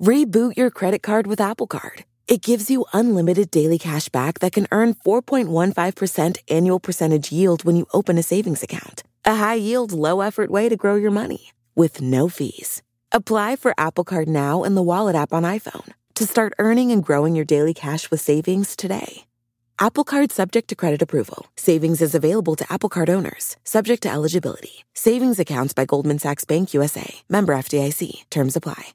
Reboot your credit card with Apple Card. It gives you unlimited daily cash back that can earn 4.15% annual percentage yield when you open a savings account. A high yield, low effort way to grow your money with no fees. Apply for Apple Card now in the Wallet app on iPhone to start earning and growing your daily cash with savings today. Apple Card subject to credit approval. Savings is available to Apple Card owners, subject to eligibility. Savings accounts by Goldman Sachs Bank USA. Member FDIC. Terms apply.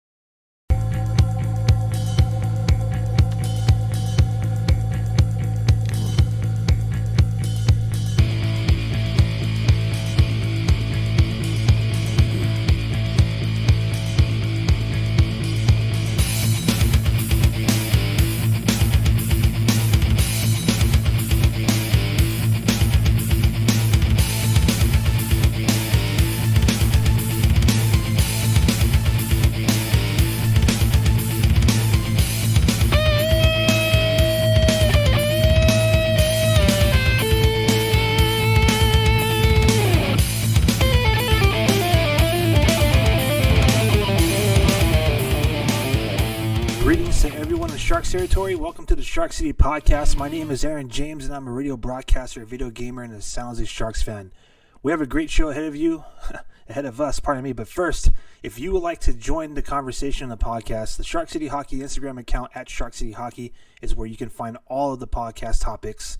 Shark City podcast. My name is Aaron James, and I'm a radio broadcaster, a video gamer, and a San Jose Sharks fan. We have a great show ahead of you, ahead of us, pardon me. But first, if you would like to join the conversation on the podcast, the Shark City Hockey Instagram account at Shark City Hockey is where you can find all of the podcast topics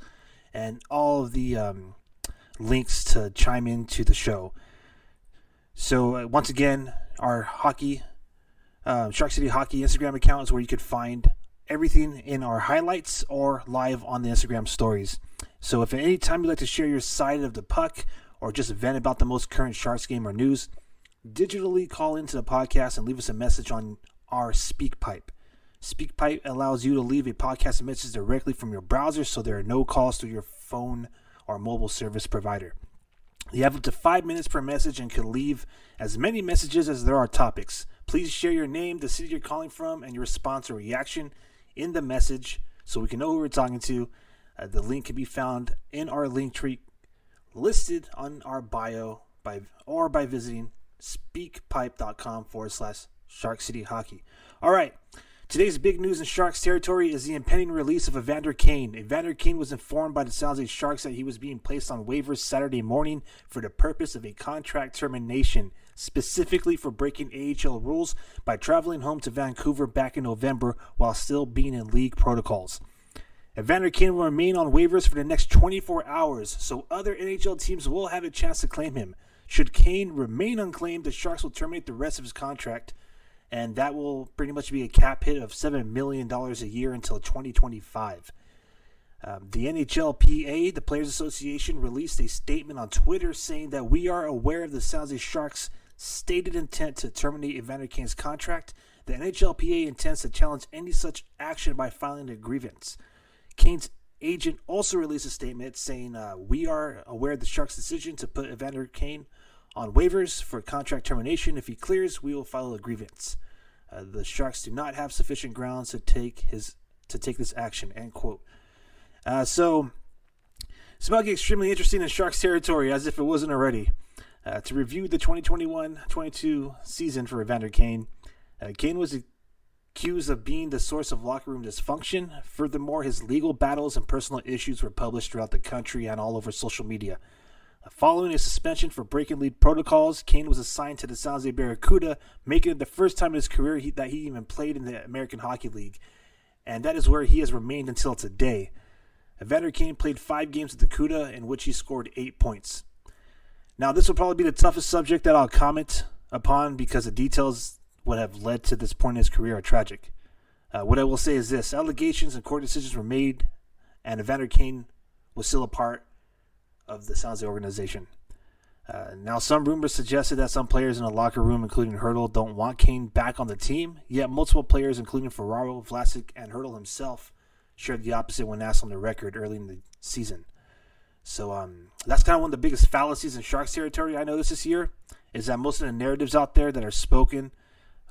and all of the um, links to chime into the show. So, uh, once again, our hockey uh, Shark City Hockey Instagram account is where you could find everything in our highlights or live on the Instagram stories. So if at any time you'd like to share your side of the puck or just vent about the most current Sharks game or news, digitally call into the podcast and leave us a message on our SpeakPipe. SpeakPipe allows you to leave a podcast message directly from your browser so there are no calls to your phone or mobile service provider. You have up to five minutes per message and can leave as many messages as there are topics. Please share your name, the city you're calling from, and your response or reaction in the message so we can know who we're talking to. Uh, the link can be found in our link tree listed on our bio by or by visiting speakpipe.com forward slash Shark City Hockey. All right. Today's big news in Sharks territory is the impending release of Evander Kane. Evander Kane was informed by the San Jose Sharks that he was being placed on waivers Saturday morning for the purpose of a contract termination, specifically for breaking AHL rules by traveling home to Vancouver back in November while still being in league protocols. Evander Kane will remain on waivers for the next 24 hours, so other NHL teams will have a chance to claim him. Should Kane remain unclaimed, the Sharks will terminate the rest of his contract and that will pretty much be a cap hit of $7 million a year until 2025. Um, the NHLPA, the Players Association, released a statement on Twitter saying that we are aware of the San Jose Sharks' stated intent to terminate Evander Kane's contract. The NHLPA intends to challenge any such action by filing a grievance. Kane's agent also released a statement saying, uh, We are aware of the Sharks' decision to put Evander Kane on waivers for contract termination. If he clears, we will file a grievance. Uh, the Sharks do not have sufficient grounds to take his to take this action. End quote. Uh, so it's about to get extremely interesting in Sharks territory, as if it wasn't already. Uh, to review the 2021-22 season for Evander Kane, uh, Kane was accused of being the source of locker room dysfunction. Furthermore, his legal battles and personal issues were published throughout the country and all over social media. Following a suspension for breaking league protocols, Kane was assigned to the San Jose Barracuda, making it the first time in his career he, that he even played in the American Hockey League. And that is where he has remained until today. Evander Kane played five games with the CUDA, in which he scored eight points. Now, this will probably be the toughest subject that I'll comment upon because the details what have led to this point in his career are tragic. Uh, what I will say is this allegations and court decisions were made, and Evander Kane was still a part of the Jose organization. Uh, now, some rumors suggested that some players in the locker room, including Hertl, don't want Kane back on the team. Yet, multiple players, including Ferraro, Vlasic, and Hertl himself, shared the opposite when asked on the record early in the season. So, um, that's kind of one of the biggest fallacies in Sharks territory I noticed this year is that most of the narratives out there that are spoken,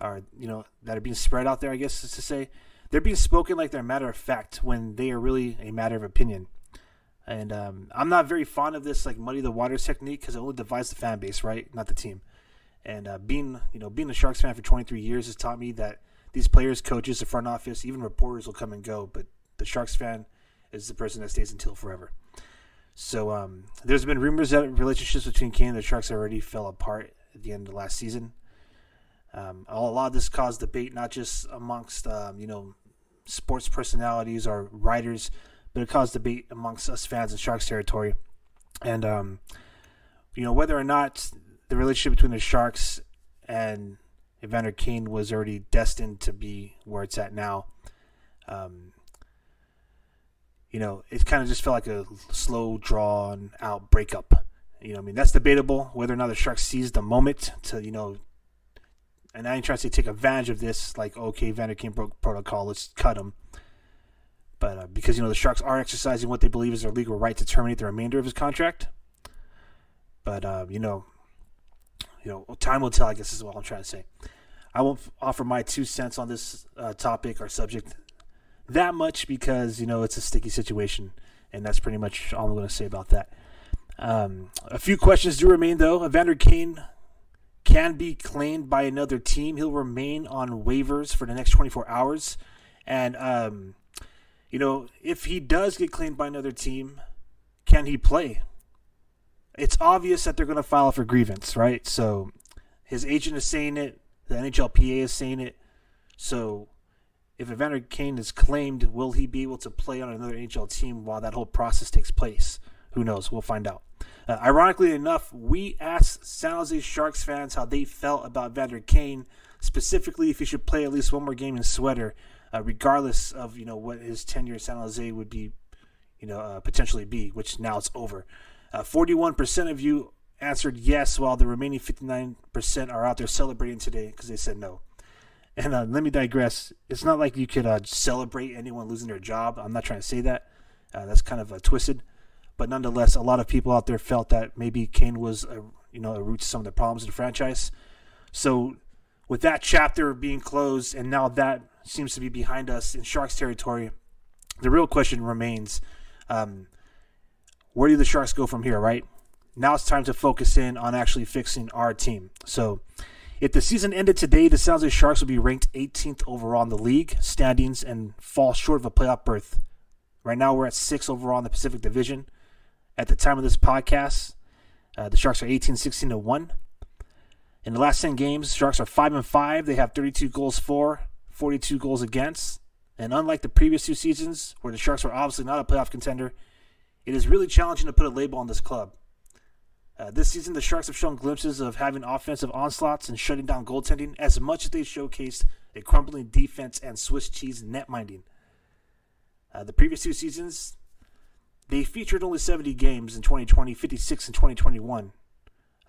are you know that are being spread out there, I guess is to say, they're being spoken like they're a matter of fact when they are really a matter of opinion. And um, I'm not very fond of this like muddy the waters technique because it only divides the fan base, right? Not the team. And uh, being you know being a Sharks fan for 23 years has taught me that these players, coaches, the front office, even reporters will come and go, but the Sharks fan is the person that stays until forever. So um, there's been rumors that relationships between Kane and the Sharks already fell apart at the end of last season. Um, a lot of this caused debate, not just amongst um, you know sports personalities or writers, but it caused debate amongst us fans in Sharks territory. And, um, you know, whether or not the relationship between the Sharks and Evander Kane was already destined to be where it's at now. Um, you know, it kind of just felt like a slow, drawn out breakup. You know, I mean, that's debatable whether or not the Sharks seized the moment to, you know, and I ain't trying to say take advantage of this, like, okay, Vander Kane broke protocol, let's cut him. But uh, because you know the Sharks are exercising what they believe is their legal right to terminate the remainder of his contract. But uh, you know, you know, time will tell. I guess is what I'm trying to say. I won't offer my two cents on this uh, topic or subject that much because you know it's a sticky situation, and that's pretty much all I'm going to say about that. Um, a few questions do remain though. Evander Kane can be claimed by another team. He'll remain on waivers for the next 24 hours, and um, you know, if he does get claimed by another team, can he play? It's obvious that they're going to file for grievance, right? So his agent is saying it, the NHLPA is saying it. So if Evander Kane is claimed, will he be able to play on another NHL team while that whole process takes place? Who knows? We'll find out. Uh, ironically enough, we asked San Jose Sharks fans how they felt about Evander Kane, specifically if he should play at least one more game in sweater uh, regardless of you know what his tenure at San Jose would be, you know, uh, potentially be, which now it's over. Uh, forty-one percent of you answered yes, while the remaining fifty-nine percent are out there celebrating today because they said no. And uh, let me digress. It's not like you could uh, celebrate anyone losing their job. I'm not trying to say that. that's kind of twisted. But nonetheless, a lot of people out there felt that maybe Kane was, a, you know, a root to some of the problems in the franchise. So, with that chapter being closed, and now that seems to be behind us in Sharks territory. The real question remains um, where do the Sharks go from here, right? Now it's time to focus in on actually fixing our team. So, if the season ended today, the San Jose Sharks would be ranked 18th overall in the league standings and fall short of a playoff berth. Right now, we're at six overall in the Pacific Division. At the time of this podcast, uh, the Sharks are 18, 16 to one. In the last 10 games, Sharks are 5 and 5. They have 32 goals for, 42 goals against. And unlike the previous two seasons, where the Sharks were obviously not a playoff contender, it is really challenging to put a label on this club. Uh, this season, the Sharks have shown glimpses of having offensive onslaughts and shutting down goaltending as much as they showcased a crumbling defense and Swiss cheese net minding. Uh, the previous two seasons, they featured only 70 games in 2020, 56 in 2021.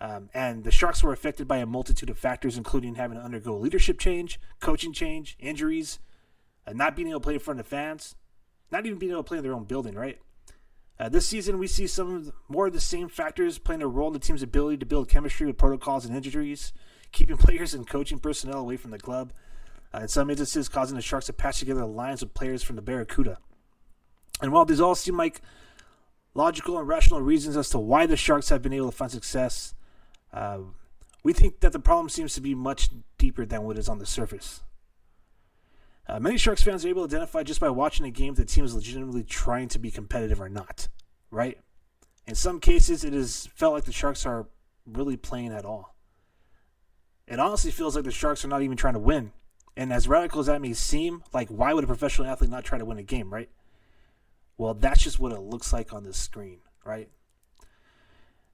Um, and the Sharks were affected by a multitude of factors, including having to undergo leadership change, coaching change, injuries, uh, not being able to play in front of fans, not even being able to play in their own building, right? Uh, this season, we see some of the, more of the same factors playing a role in the team's ability to build chemistry with protocols and injuries, keeping players and coaching personnel away from the club, uh, in some instances, causing the Sharks to patch together lines with players from the Barracuda. And while these all seem like logical and rational reasons as to why the Sharks have been able to find success, uh, we think that the problem seems to be much deeper than what is on the surface. Uh, many Sharks fans are able to identify just by watching a game if the team is legitimately trying to be competitive or not, right? In some cases, it has felt like the Sharks are really playing at all. It honestly feels like the Sharks are not even trying to win. And as radical as that may seem, like why would a professional athlete not try to win a game, right? Well, that's just what it looks like on the screen, right?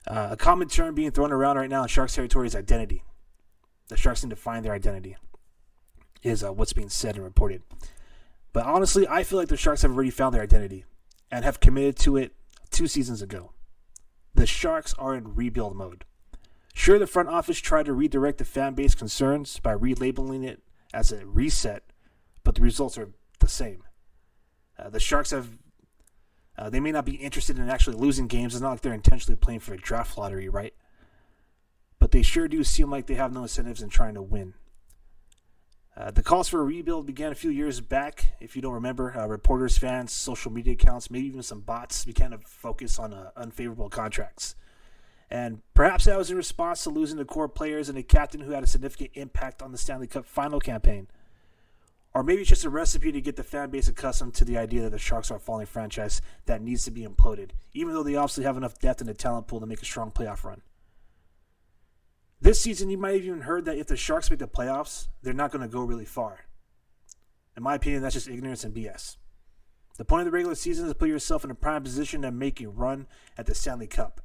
Uh, a common term being thrown around right now in Sharks territory is identity. The Sharks need to find their identity, is uh, what's being said and reported. But honestly, I feel like the Sharks have already found their identity and have committed to it two seasons ago. The Sharks are in rebuild mode. Sure, the front office tried to redirect the fan base concerns by relabeling it as a reset, but the results are the same. Uh, the Sharks have. Uh, they may not be interested in actually losing games. It's not like they're intentionally playing for a draft lottery, right? But they sure do seem like they have no incentives in trying to win. Uh, the calls for a rebuild began a few years back. If you don't remember, uh, reporters, fans, social media accounts, maybe even some bots began to focus on uh, unfavorable contracts. And perhaps that was in response to losing the core players and a captain who had a significant impact on the Stanley Cup final campaign. Or maybe it's just a recipe to get the fan base accustomed to the idea that the Sharks are a falling franchise that needs to be imploded, even though they obviously have enough depth in the talent pool to make a strong playoff run. This season, you might have even heard that if the Sharks make the playoffs, they're not going to go really far. In my opinion, that's just ignorance and BS. The point of the regular season is to put yourself in a prime position to make a run at the Stanley Cup.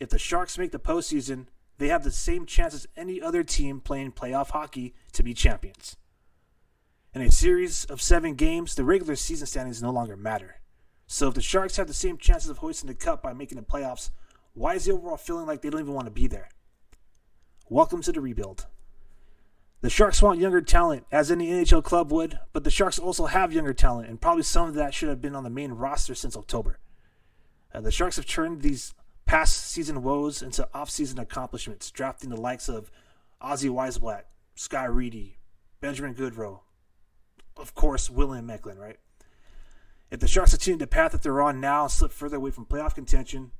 If the Sharks make the postseason, they have the same chance as any other team playing playoff hockey to be champions. In a series of seven games, the regular season standings no longer matter. So if the Sharks have the same chances of hoisting the cup by making the playoffs, why is the overall feeling like they don't even want to be there? Welcome to the rebuild. The Sharks want younger talent, as any NHL club would, but the Sharks also have younger talent, and probably some of that should have been on the main roster since October. Uh, the Sharks have turned these past season woes into off-season accomplishments, drafting the likes of Ozzy Wiesblatt, Sky Reedy, Benjamin Gaudreau, of course, William Eklund, right? If the Sharks continue the path that they're on now and slip further away from playoff contention,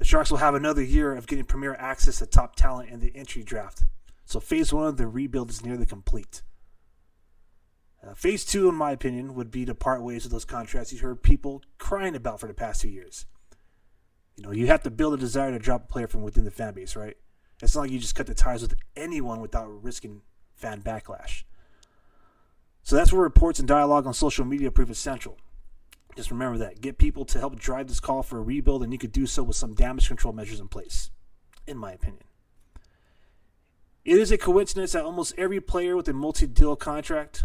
the Sharks will have another year of getting premier access to top talent in the entry draft. So phase one of the rebuild is nearly complete. Uh, phase two, in my opinion, would be to part ways with those contracts you heard people crying about for the past two years. You know, you have to build a desire to drop a player from within the fan base, right? It's not like you just cut the ties with anyone without risking fan backlash. So that's where reports and dialogue on social media prove essential. Just remember that. Get people to help drive this call for a rebuild, and you could do so with some damage control measures in place, in my opinion. It is a coincidence that almost every player with a multi-deal contract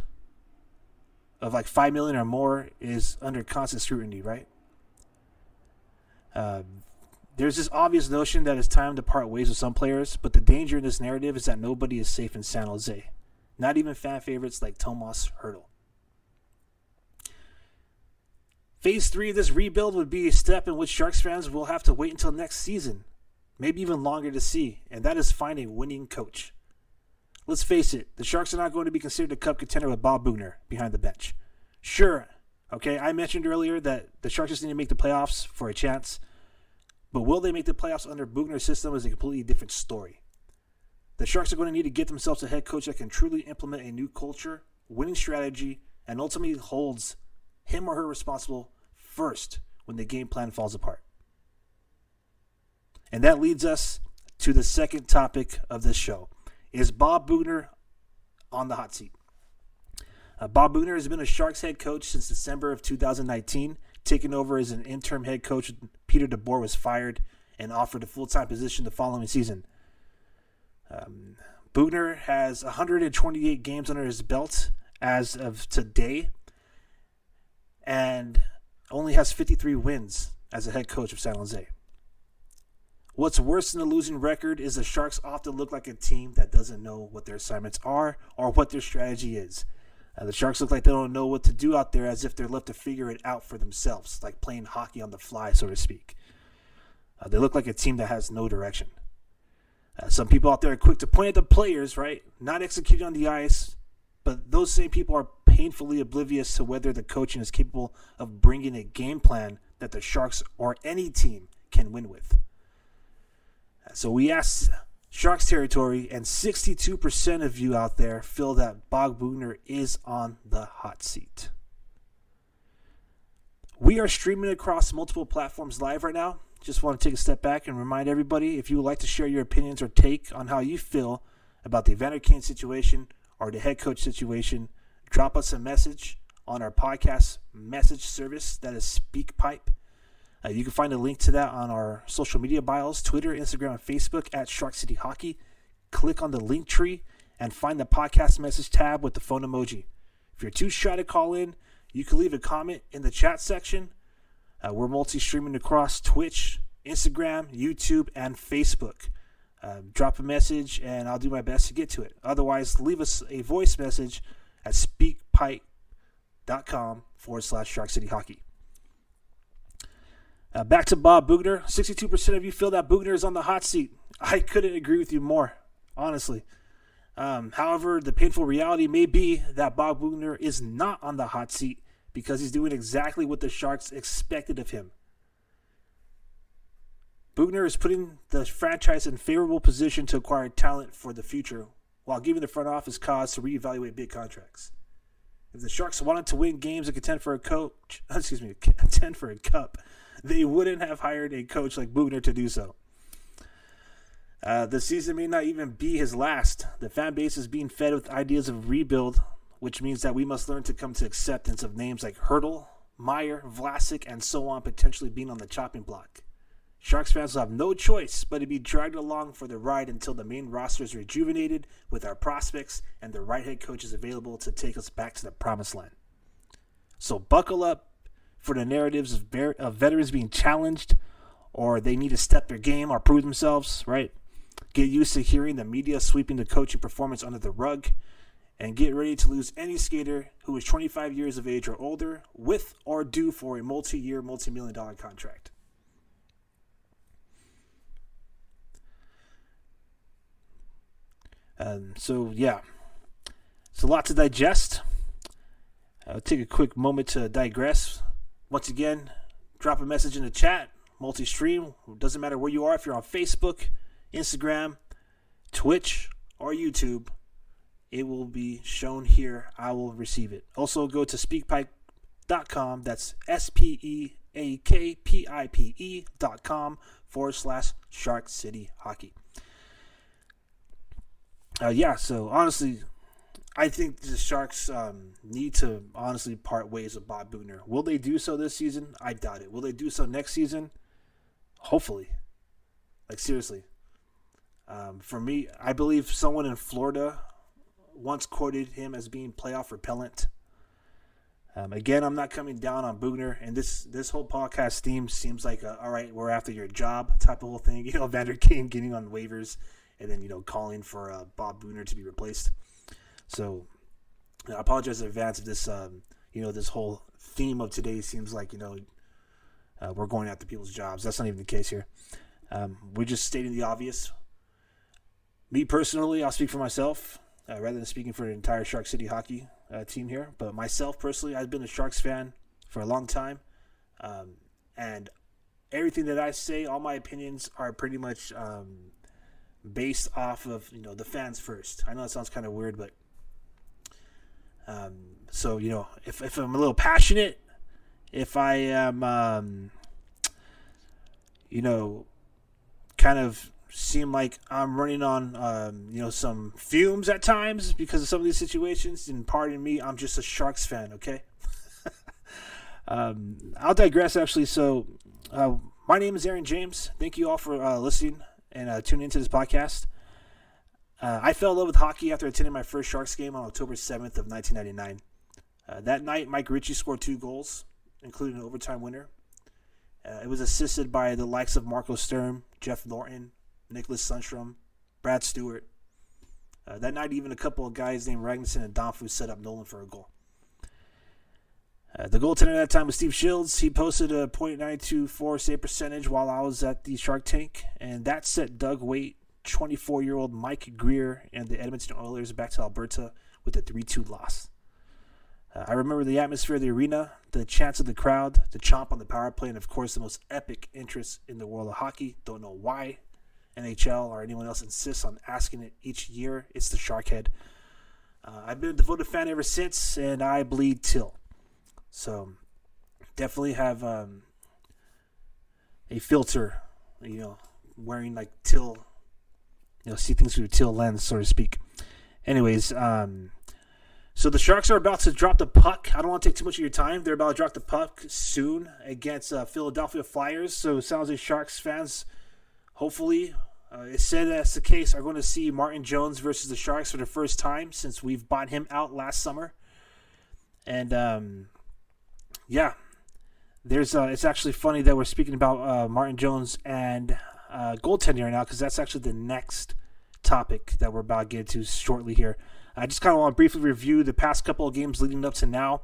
of like five million or more is under constant scrutiny, right? Uh, there's this obvious notion that it's time to part ways with some players, but the danger in this narrative is that nobody is safe in San Jose. Not even fan favorites like Tomas Hertl. Phase three of this rebuild would be a step in which Sharks fans will have to wait until next season, maybe even longer to see, and that is find a winning coach. Let's face it, the Sharks are not going to be considered a cup contender with Bob Boughner behind the bench. Sure, okay, I mentioned earlier that the Sharks just need to make the playoffs for a chance, but will they make the playoffs under Boughner's system is a completely different story. The Sharks are going to need to get themselves a head coach that can truly implement a new culture, winning strategy, and ultimately holds him or her responsible first when the game plan falls apart. And that leads us to the second topic of this show. Is Bob Boughner on the hot seat? Uh, Bob Boughner has been a Sharks head coach since December of 2019, taking over as an interim head coach. when Peter DeBoer was fired and offered a full time position the following season. Um, has 128 games under his belt as of today, and only has 53 wins as a head coach of San Jose. What's worse than a losing record is the Sharks often look like a team that doesn't know what their assignments are or what their strategy is. Uh, the Sharks look like they don't know what to do out there as if they're left to figure it out for themselves, like playing hockey on the fly, so to speak. Uh, they look like a team that has no direction. Uh, some people out there are quick to point at the players, right? Not executing on the ice, but those same people are painfully oblivious to whether the coaching is capable of bringing a game plan that the Sharks or any team can win with. So we asked Sharks territory, and 62% of you out there feel that Bob is on the hot seat. We are streaming across multiple platforms live right now. Just want to take a step back and remind everybody if you would like to share your opinions or take on how you feel about the Evander Kane situation or the head coach situation, drop us a message on our podcast message service that is SpeakPipe. Uh, you can find a link to that on our social media bios Twitter, Instagram, and Facebook at Shark City Hockey. Click on the link tree and find the podcast message tab with the phone emoji. If you're too shy to call in, you can leave a comment in the chat section. Uh, we're multi streaming across Twitch, Instagram, YouTube, and Facebook. Uh, drop a message and I'll do my best to get to it. Otherwise, leave us a voice message at speakpipe.com forward slash Shark City Hockey. Uh, back to Bob Boughner. 62% of you feel that Boughner is on the hot seat. I couldn't agree with you more, honestly. Um, however, the painful reality may be that Bob Boughner is not on the hot seat because he's doing exactly what the Sharks expected of him. Boughner is putting the franchise in favorable position to acquire talent for the future while giving the front office cause to reevaluate big contracts. If the Sharks wanted to win games and contend for a coach, excuse me, contend for a cup, they wouldn't have hired a coach like Boughner to do so. Uh, the season may not even be his last. The fan base is being fed with ideas of rebuild, which means that we must learn to come to acceptance of names like Hertl, Meier, Vlasic, and so on potentially being on the chopping block. Sharks fans will have no choice but to be dragged along for the ride until the main roster is rejuvenated with our prospects and the right head coach is available to take us back to the promised land. So buckle up for the narratives of, of veterans being challenged or they need to step their game or prove themselves, right? Get used to hearing the media sweeping the coaching performance under the rug and get ready to lose any skater who is 25 years of age or older with or due for a multi year, multi million dollar contract. Um, so, yeah, it's a lot to digest. I'll take a quick moment to digress. Once again, drop a message in the chat, multi stream. Doesn't matter where you are, if you're on Facebook, Instagram, Twitch, or YouTube, it will be shown here. I will receive it. Also, go to speakpipe.com. That's S P E A K P I P E.com forward slash Shark City Hockey. Uh, yeah, so honestly, I think the Sharks um, need to honestly part ways with Bob Boughner. Will they do so this season? I doubt it. Will they do so next season? Hopefully. Like, seriously. Um, for me, I believe someone in Florida once quoted him as being playoff repellent. Um, again, I'm not coming down on Boughner, and this this whole podcast theme seems like a, all right, we're after your job type of whole thing. You know, Vander Kane getting on waivers and then you know calling for uh, Bob Boughner to be replaced. So I apologize in advance if this um, you know this whole theme of today seems like you know uh, we're going after people's jobs. That's not even the case here. Um, we're just stating the obvious. Me personally, I'll speak for myself uh, rather than speaking for the entire Shark City hockey uh, team here. But myself personally, I've been a Sharks fan for a long time, um, and everything that I say, all my opinions are pretty much um, based off of you know the fans first. I know it sounds kind of weird, but um, so you know if if I'm a little passionate, if I am um, you know kind of seem like I'm running on um, you know some fumes at times because of some of these situations, and pardon me, I'm just a Sharks fan. Okay. um, I'll digress. Actually, so uh, my name is Aaron James. Thank you all for uh, listening and uh, tune into this podcast. Uh, I fell in love with hockey after attending my first Sharks game on October 7th of 1999. Uh, that night, Mike Ricci scored two goals, including an overtime winner. Uh, it was assisted by the likes of Marco Sturm, Jeff Norton, Nicholas Sundstrom, Brad Stuart. Uh, that night, even a couple of guys named Ragnarsson and Damphousse set up Nolan for a goal. Uh, the goaltender at that time was Steve Shields. He posted a .924 save percentage while I was at the Shark Tank, and that set Doug Weight, 24-year-old Mike Grier, and the Edmonton Oilers back to Alberta with a 3-2 loss. Uh, I remember the atmosphere of the arena, the chants of the crowd, the chomp on the power play, and of course the most epic interest in the world of hockey. Don't know why NHL or anyone else insists on asking it each year. It's the Sharkhead. Uh, I've been a devoted fan ever since, and I bleed till. So definitely have um, a filter, you know, wearing like till, you know, see things through till lens, so to speak. Anyways, um, so the Sharks are about to drop the puck. I don't want to take too much of your time. They're about to drop the puck soon against uh, Philadelphia Flyers. So sounds like Sharks fans, hopefully, uh, it said that's the case, are going to see Martin Jones versus the Sharks for the first time since we've bought him out last summer. And um, yeah, there's uh, it's actually funny that we're speaking about uh, Martin Jones and uh, goaltending right now because that's actually the next topic that we're about to get to shortly here. I just kind of want to briefly review the past couple of games leading up to now.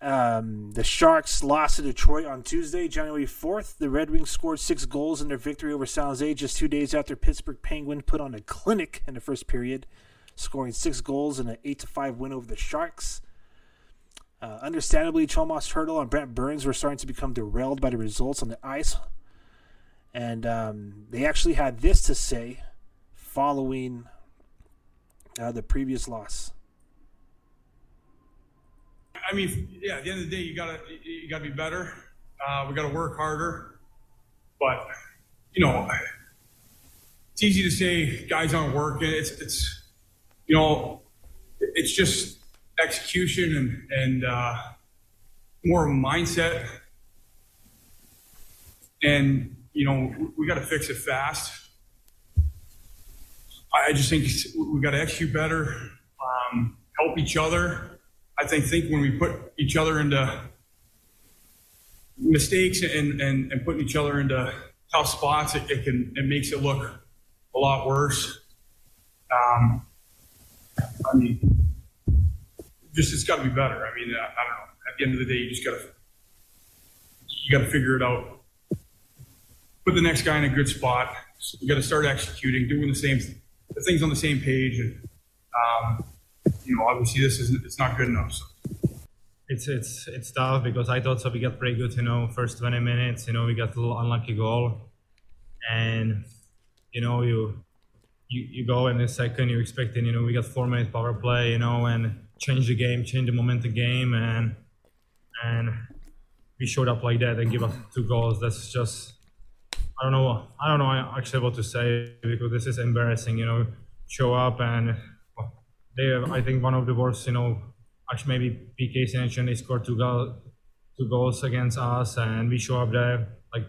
Um, the Sharks lost to Detroit on Tuesday, January 4th. The Red Wings scored six goals in their victory over San Jose just two days after Pittsburgh Penguin put on a clinic in the first period, scoring six goals in an 8 to 5 win over the Sharks. Uh, understandably, Tomas Hertl and Brent Burns were starting to become derailed by the results on the ice. And um, they actually had this to say following uh, the previous loss. I mean, yeah. At the end of the day, you gotta you gotta be better. Uh, we gotta work harder. But you know, it's easy to say guys aren't working. It's it's you know, it's just execution and and uh, more mindset. And you know, we got to fix it fast. I just think we got to execute better, um, help each other I think think when we put each other into mistakes and, and, and putting each other into tough spots, it, it can it makes it look a lot worse. Um, I mean, just it's got to be better. I mean, I, I, don't know. At the end of the day, you just got to you got to figure it out. Put the next guy in a good spot. So you got to start executing, doing the same the things on the same page, and um, you know, obviously this is it's not good enough. So. It's it's it's tough because I thought so we got pretty good, you know, first 20 minutes, you know, we got a little unlucky goal, and you know you you, you go in the second you're expecting, you know, we got four minute power play, you know, and change the game, change the momentum game, and and we showed up like that and give us two goals. That's just I don't know I don't know actually what to say because this is embarrassing, you know, show up and they have, I think, one of the worst, you know, actually maybe PK sanction. They scored two, goal, two goals against us, and we show up there like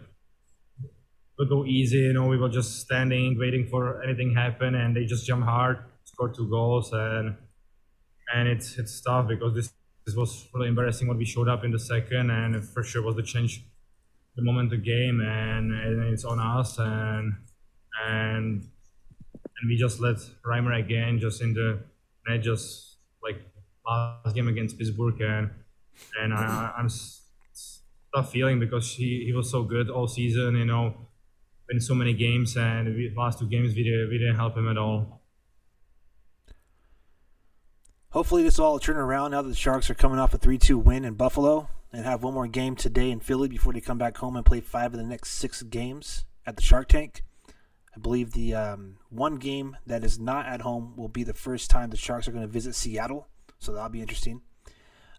we go easy. You know, we were just standing, waiting for anything happen, and they just jump hard, score two goals, and and it's it's tough because this this was really embarrassing what we showed up in the second, and for sure was the change the moment of the game, and, and it's on us, and and and we just let Reimer again just in the and just like last game against Pittsburgh, and and I, I'm tough feeling because he, he was so good all season, you know, in so many games, and we, last two games we we didn't help him at all. Hopefully, this will all turn around now that the Sharks are coming off a 3 2 win in Buffalo and have one more game today in Philly before they come back home and play five of the next six games at the Shark Tank. I believe the um, one game that is not at home will be the first time the Sharks are going to visit Seattle, so that'll be interesting.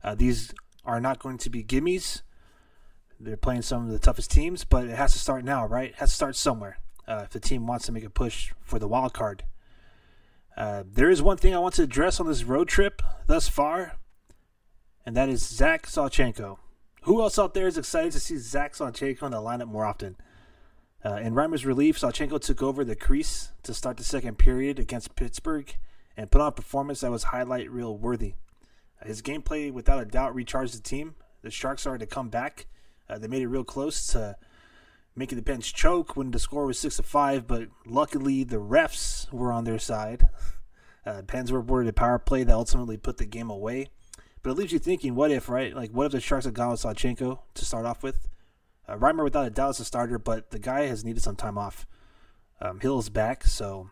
Uh, these are not going to be gimmies. They're playing some of the toughest teams, but it has to start now, right? It has to start somewhere uh, if the team wants to make a push for the wild card. Uh, there is one thing I want to address on this road trip thus far, and that is Zach Sawchenko. Who else out there is excited to see Zach Sawchenko in the lineup more often? Uh, in Reimer's relief, Sawchenko took over the crease to start the second period against Pittsburgh and put on a performance that was highlight reel worthy. Uh, his gameplay, without a doubt, recharged the team. The Sharks started to come back. Uh, they made it real close to making the bench choke when the score was six to five, but luckily the refs were on their side. Uh, Pens were awarded a power play that ultimately put the game away. But it leaves you thinking, what if, right? Like, what if the Sharks had gone with Sawchenko to start off with? Uh, Reimer, without a doubt, is a starter, but the guy has needed some time off. Um, Hill's back, so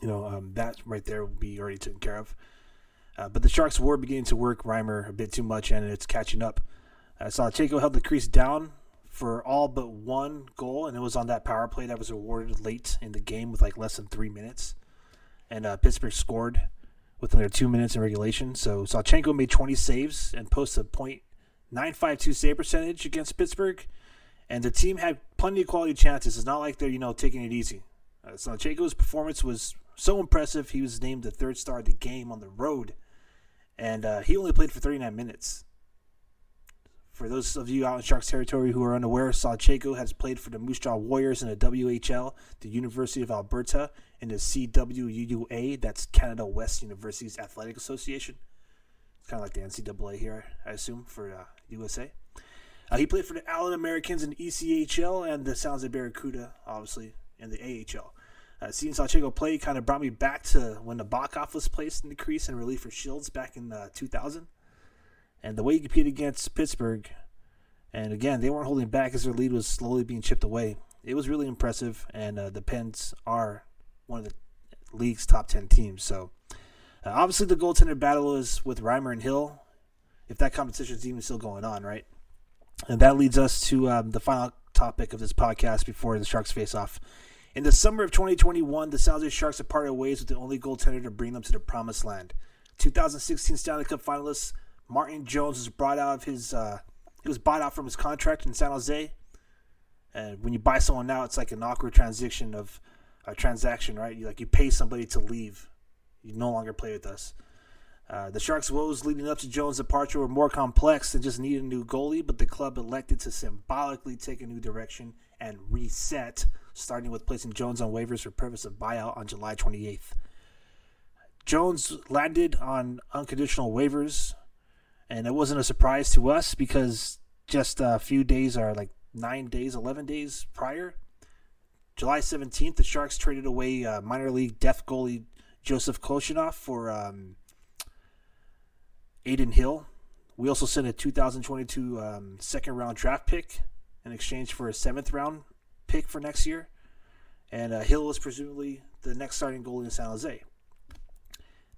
you know um, that right there will be already taken care of. Uh, but the Sharks were beginning to work Reimer a bit too much, and it's catching up. Uh, Sawchenko held the crease down for all but one goal, and it was on that power play that was awarded late in the game with like less than three minutes. And uh, Pittsburgh scored within their two minutes in regulation. So Sawchenko made 20 saves and posted a .952 save percentage against Pittsburgh and the team had plenty of quality chances. It's not like they're you know taking it easy. Uh, Sawchenko's performance was so impressive. He was named the third star of the game on the road, and uh, he only played for 39 minutes. For those of you out in Sharks territory who are unaware, Sawchenko has played for the Moose Jaw Warriors in the WHL, the University of Alberta, and the CWUAA, that's Canada West Universities Athletic Association. It's kind of like the NCAA here, I assume, for uh, USA. Uh, he played for the Allen Americans in ECHL and the San Jose Barracuda, obviously, in the AHL. Uh, seeing Sawchenko play kind of brought me back to when the Nabokov was placed in the crease in relief for Shields back in uh, 2000. And the way he competed against Pittsburgh, and again, they weren't holding back as their lead was slowly being chipped away. It was really impressive, and uh, the Pens are one of the league's top 10 teams. So, uh, obviously, the goaltender battle is with Reimer and Hill, if that competition is even still going on, right? And that leads us to um, the final topic of this podcast before the Sharks face off. In the summer of 2021, the San Jose Sharks have parted ways with the only goaltender to bring them to the promised land. 2016 Stanley Cup finalist Martin Jones was brought out of his uh, he was bought out from his contract in San Jose. And when you buy someone now, it's like an awkward transition of a transaction, right? You like you pay somebody to leave. You no longer play with us. Uh, the Sharks' woes leading up to Jones' departure were more complex than just needing a new goalie, but the club elected to symbolically take a new direction and reset, starting with placing Jones on waivers for purpose of buyout on July 28th. Jones landed on unconditional waivers, and it wasn't a surprise to us because just a few days or like nine days, 11 days prior, July 17th, the Sharks traded away uh, minor league death goalie Joseph Koshinov for. Um, Adin Hill. We also sent a 2022 um, second round draft pick in exchange for a seventh round pick for next year. And uh, Hill was presumably the next starting goalie in San Jose.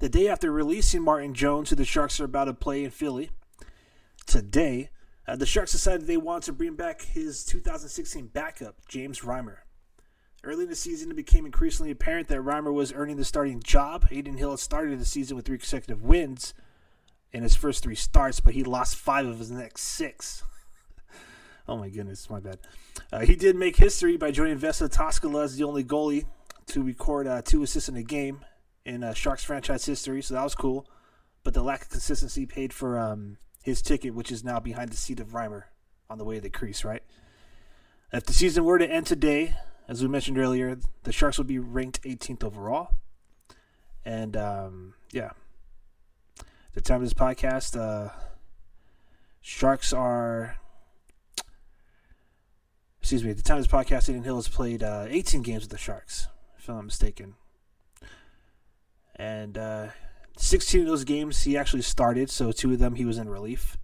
The day after releasing Martin Jones, who the Sharks are about to play in Philly, today, uh, the Sharks decided they wanted to bring back his 2016 backup, James Reimer. Early in the season, it became increasingly apparent that Reimer was earning the starting job. Adin Hill had started the season with three consecutive wins, in his first three starts, but he lost five of his next six. oh my goodness, my bad. Uh, he did make history by joining Vesa Toskala as the only goalie to record uh, two assists in a game in uh, Sharks franchise history, so that was cool. But the lack of consistency paid for um, his ticket, which is now behind the seat of Reimer on the way to the crease, right? If the season were to end today, as we mentioned earlier, the Sharks would be ranked 18th overall. And um, yeah, the time of this podcast, uh, Sharks are. Excuse me. At the time of this podcast, Adin Hill has played uh, 18 games with the Sharks, if I'm not mistaken. And uh, 16 of those games he actually started, so two of them he was in relief.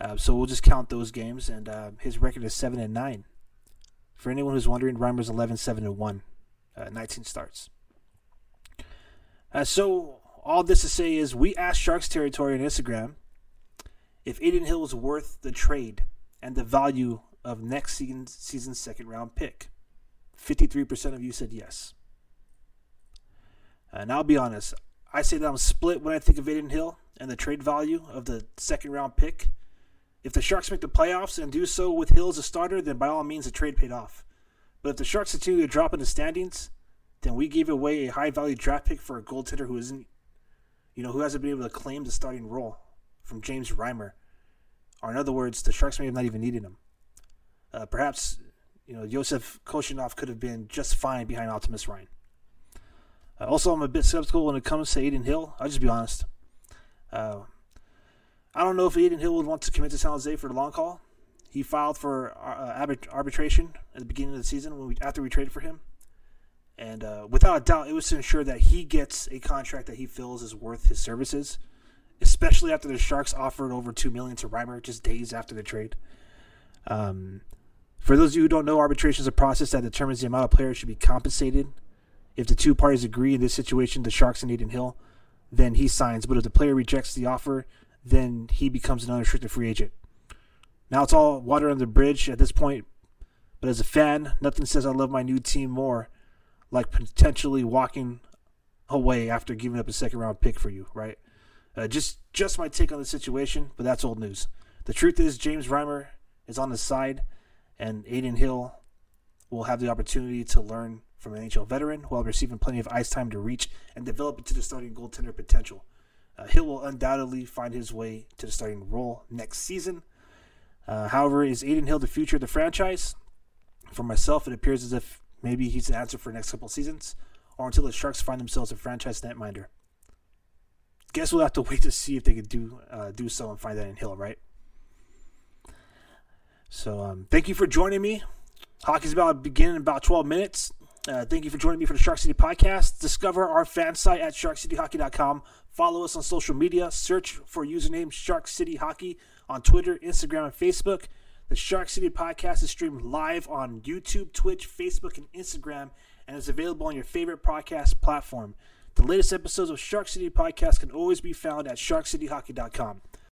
Uh, so we'll just count those games, and uh, his record is seven and nine. For anyone who's wondering, Reimer's 11, 7 and one, uh, 19 starts. Uh, so all this to say is we asked Sharks Territory on Instagram if Adin Hill was worth the trade and the value of next season's second round pick. 53% of you said yes. And I'll be honest, I say that I'm split when I think of Adin Hill and the trade value of the second round pick. If the Sharks make the playoffs and do so with Hill as a starter, then by all means the trade paid off. But if the Sharks continue to drop in the standings, then we gave away a high value draft pick for a goaltender who isn't you know, who hasn't been able to claim the starting role from James Reimer. Or in other words, the Sharks may have not even needed him. Uh, perhaps, you know, Josef Koshinov could have been just fine behind Optimus Reim. Uh, also, I'm a bit skeptical when it comes to Adin Hill. I'll just be honest. Uh, I don't know if Adin Hill would want to commit to San Jose for the long haul. He filed for uh, arbitration at the beginning of the season when we, after we traded for him. And uh, without a doubt, it was to ensure that he gets a contract that he feels is worth his services, especially after the Sharks offered over 2 million to Reimer just days after the trade. Um, for those of you who don't know, arbitration is a process that determines the amount of players should be compensated. If the two parties agree in this situation, the Sharks and Adin Hill, then he signs. But if the player rejects the offer, then he becomes an unrestricted free agent. Now it's all water under the bridge at this point. But as a fan, nothing says I love my new team more like potentially walking away after giving up a second round pick for you, right? Uh, just just my take on the situation, but that's old news. The truth is, James Reimer is on the side, and Adin Hill will have the opportunity to learn from an NHL veteran while receiving plenty of ice time to reach and develop into the starting goaltender potential. Uh, Hill will undoubtedly find his way to the starting role next season. Uh, however, is Adin Hill the future of the franchise? For myself, it appears as if Maybe he's the answer for the next couple seasons, or until the Sharks find themselves a franchise netminder. Guess we'll have to wait to see if they could do uh, do so and find that in Hill, right? So um, thank you for joining me. Hockey's about to begin in about 12 minutes. Uh, thank you for joining me for the Shark City podcast. Discover our fan site at sharkcityhockey.com. Follow us on social media. Search for username Shark City Hockey on Twitter, Instagram, and Facebook. The Shark City podcast is streamed live on YouTube, Twitch, Facebook, and Instagram, and is available on your favorite podcast platform. The latest episodes of Shark City podcast can always be found at sharkcityhockey.com.